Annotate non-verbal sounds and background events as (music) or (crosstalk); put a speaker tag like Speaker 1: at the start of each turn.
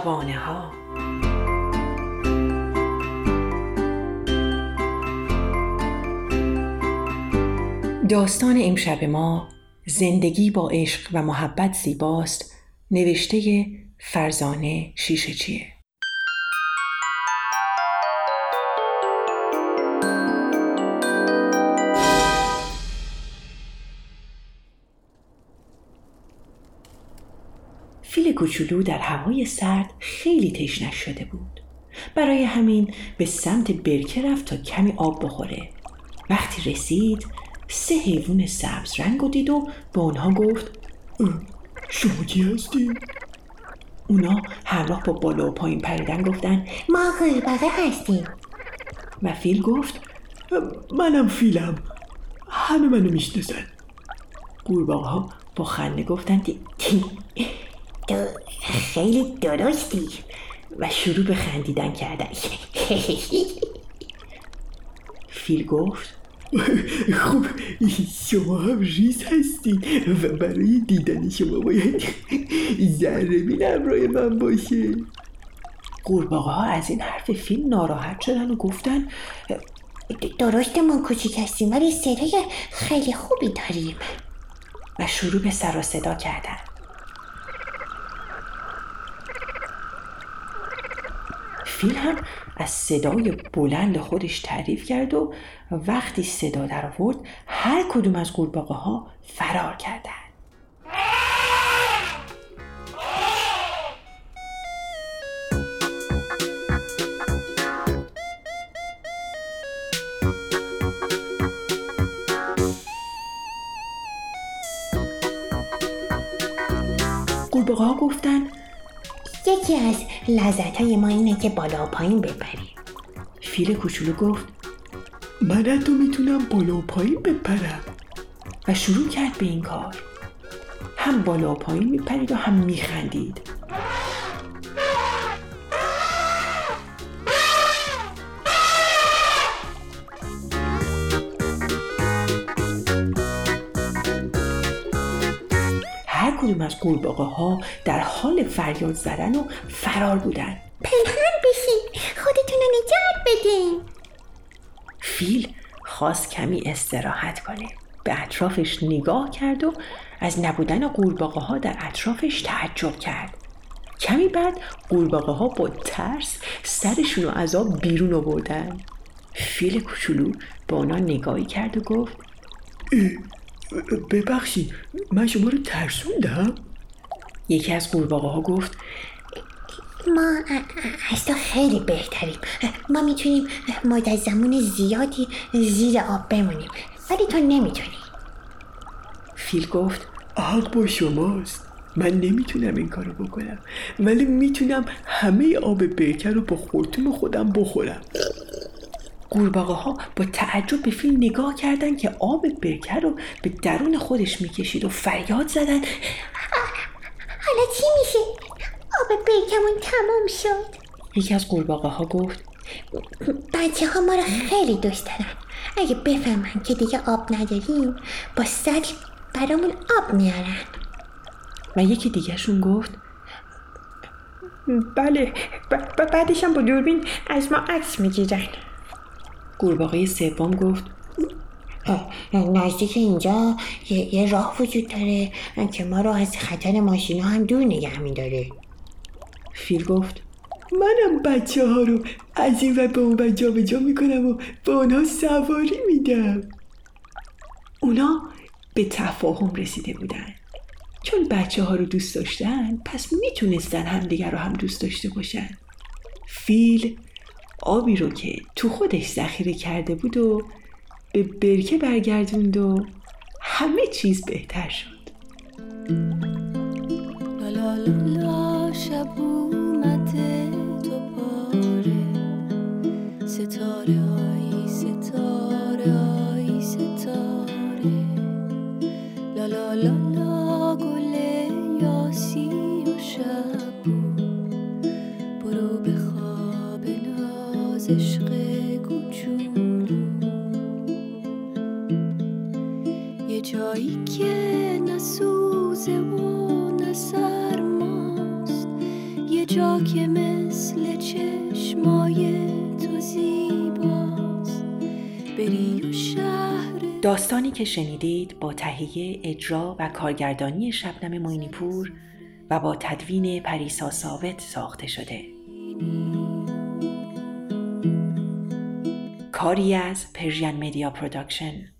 Speaker 1: شبانه ها داستان امشب ما زندگی با عشق و محبت زیباست نوشته فرزانه شیشه چیه فیل کوچولو در هوای سرد خیلی تشنش شده بود. برای همین به سمت برکه رفت تا کمی آب بخوره. وقتی رسید سه حیوان سبز رنگ و دید و به اونها گفت
Speaker 2: شما کی هستی؟
Speaker 1: اونا همراه با بالا و پایین پریدن گفتن
Speaker 3: ما قورباغه هستیم.
Speaker 1: و فیل گفت
Speaker 2: منم فیلم. همه منو می‌شناسن.
Speaker 1: قورباغه ها با خنده گفتن
Speaker 3: تو خیلی درستی.
Speaker 1: و شروع به خندیدن کردن. (laughs) فیل گفت
Speaker 2: خب شما هم ریز هستید و برای دیدن شما باید ذره بین همراه من باشه.
Speaker 1: قورباغه ها از این حرف فیل ناراحت شدن و گفتن
Speaker 3: درست ما کوچیک هستیم ولی صدای خیلی خوبی داریم.
Speaker 1: و شروع به سر و صدا کردن. فیل هم از صدای بلند خودش تعریف کرد و وقتی صدا در آورد هر کدوم از قورباغه ها فرار کردند. گفتن
Speaker 3: یکی از لذت های ما اینه که بالا و پایین بپریم.
Speaker 1: فیل کوچولو گفت
Speaker 2: من حتی می‌تونم بالا و پایین بپرم.
Speaker 1: و شروع کرد به این کار. هم بالا و پایین میپرید و هم میخندید. کدوم از قورباغه ها در حال فریاد زدن و فرار بودن.
Speaker 3: پنهان بشین. خودتون رو نجات بدین.
Speaker 1: فیل خواست کمی استراحت کنه. به اطرافش نگاه کرد و از نبودن قورباغه ها در اطرافش تعجب کرد. کمی بعد قورباغه ها با ترس سرشون رو از آب بیرون آوردن. فیل کوچولو به اونا نگاهی کرد و گفت
Speaker 2: ببخشید من شما رو ترسوندم.
Speaker 1: یکی از قورباغه ها گفت
Speaker 3: ما از تو خیلی بهتریم. ما می‌تونیم مدت زمان زیادی زیر آب بمونیم ولی تو نمی‌تونی.
Speaker 1: فیل گفت
Speaker 2: حق با شماست. من نمی‌تونم این کارو بکنم ولی می‌تونم همه آب برکه رو با خورتوم خودم بخورم.
Speaker 1: قورباغه ها با تعجب به فیل نگاه کردن که آب برکه رو به درون خودش می‌کشید و فریاد زدن.
Speaker 3: حالا چی میشه؟ آب برکمون تموم شد.
Speaker 1: یکی از قورباغه ها گفت
Speaker 3: بچه ها ما رو خیلی دوست دارن. اگه بفهمن که دیگه آب نداریم با سطل برامون آب میارن.
Speaker 1: و یکی دیگهشون گفت
Speaker 4: بله ب- بعدش هم با دوربین از ما عکس می‌گیرن.
Speaker 1: قورباغه سوم گفت
Speaker 3: نزدیک اینجا یه, یه راه وجود داره که ما رو از خطر ماشینا هم دور نگه میداره.
Speaker 1: فیل گفت
Speaker 2: منم بچه ها رو از این و به اون ور جابجا می‌کنم و به اونها سواری میدم.
Speaker 1: اونا به تفاهم رسیده بودن. چون بچه ها رو دوست داشتن پس می‌تونستن همدیگر رو هم دوست داشته باشن. فیل آبی رو که تو خودش ذخیره کرده بود و به برکه برگردوند و همه چیز بهتر شد.
Speaker 5: لا لا لا لا شب اومده یه جایی که نسوزه و نسرماست یه جا که مثل چشمای تو زیباست. بری و شهر
Speaker 1: داستانی که شنیدید با تهیه اجرا و کارگردانی شبنم موینیپور و با تدوین پریسا ثابت ساخته شده. کاری از Persian Media Production.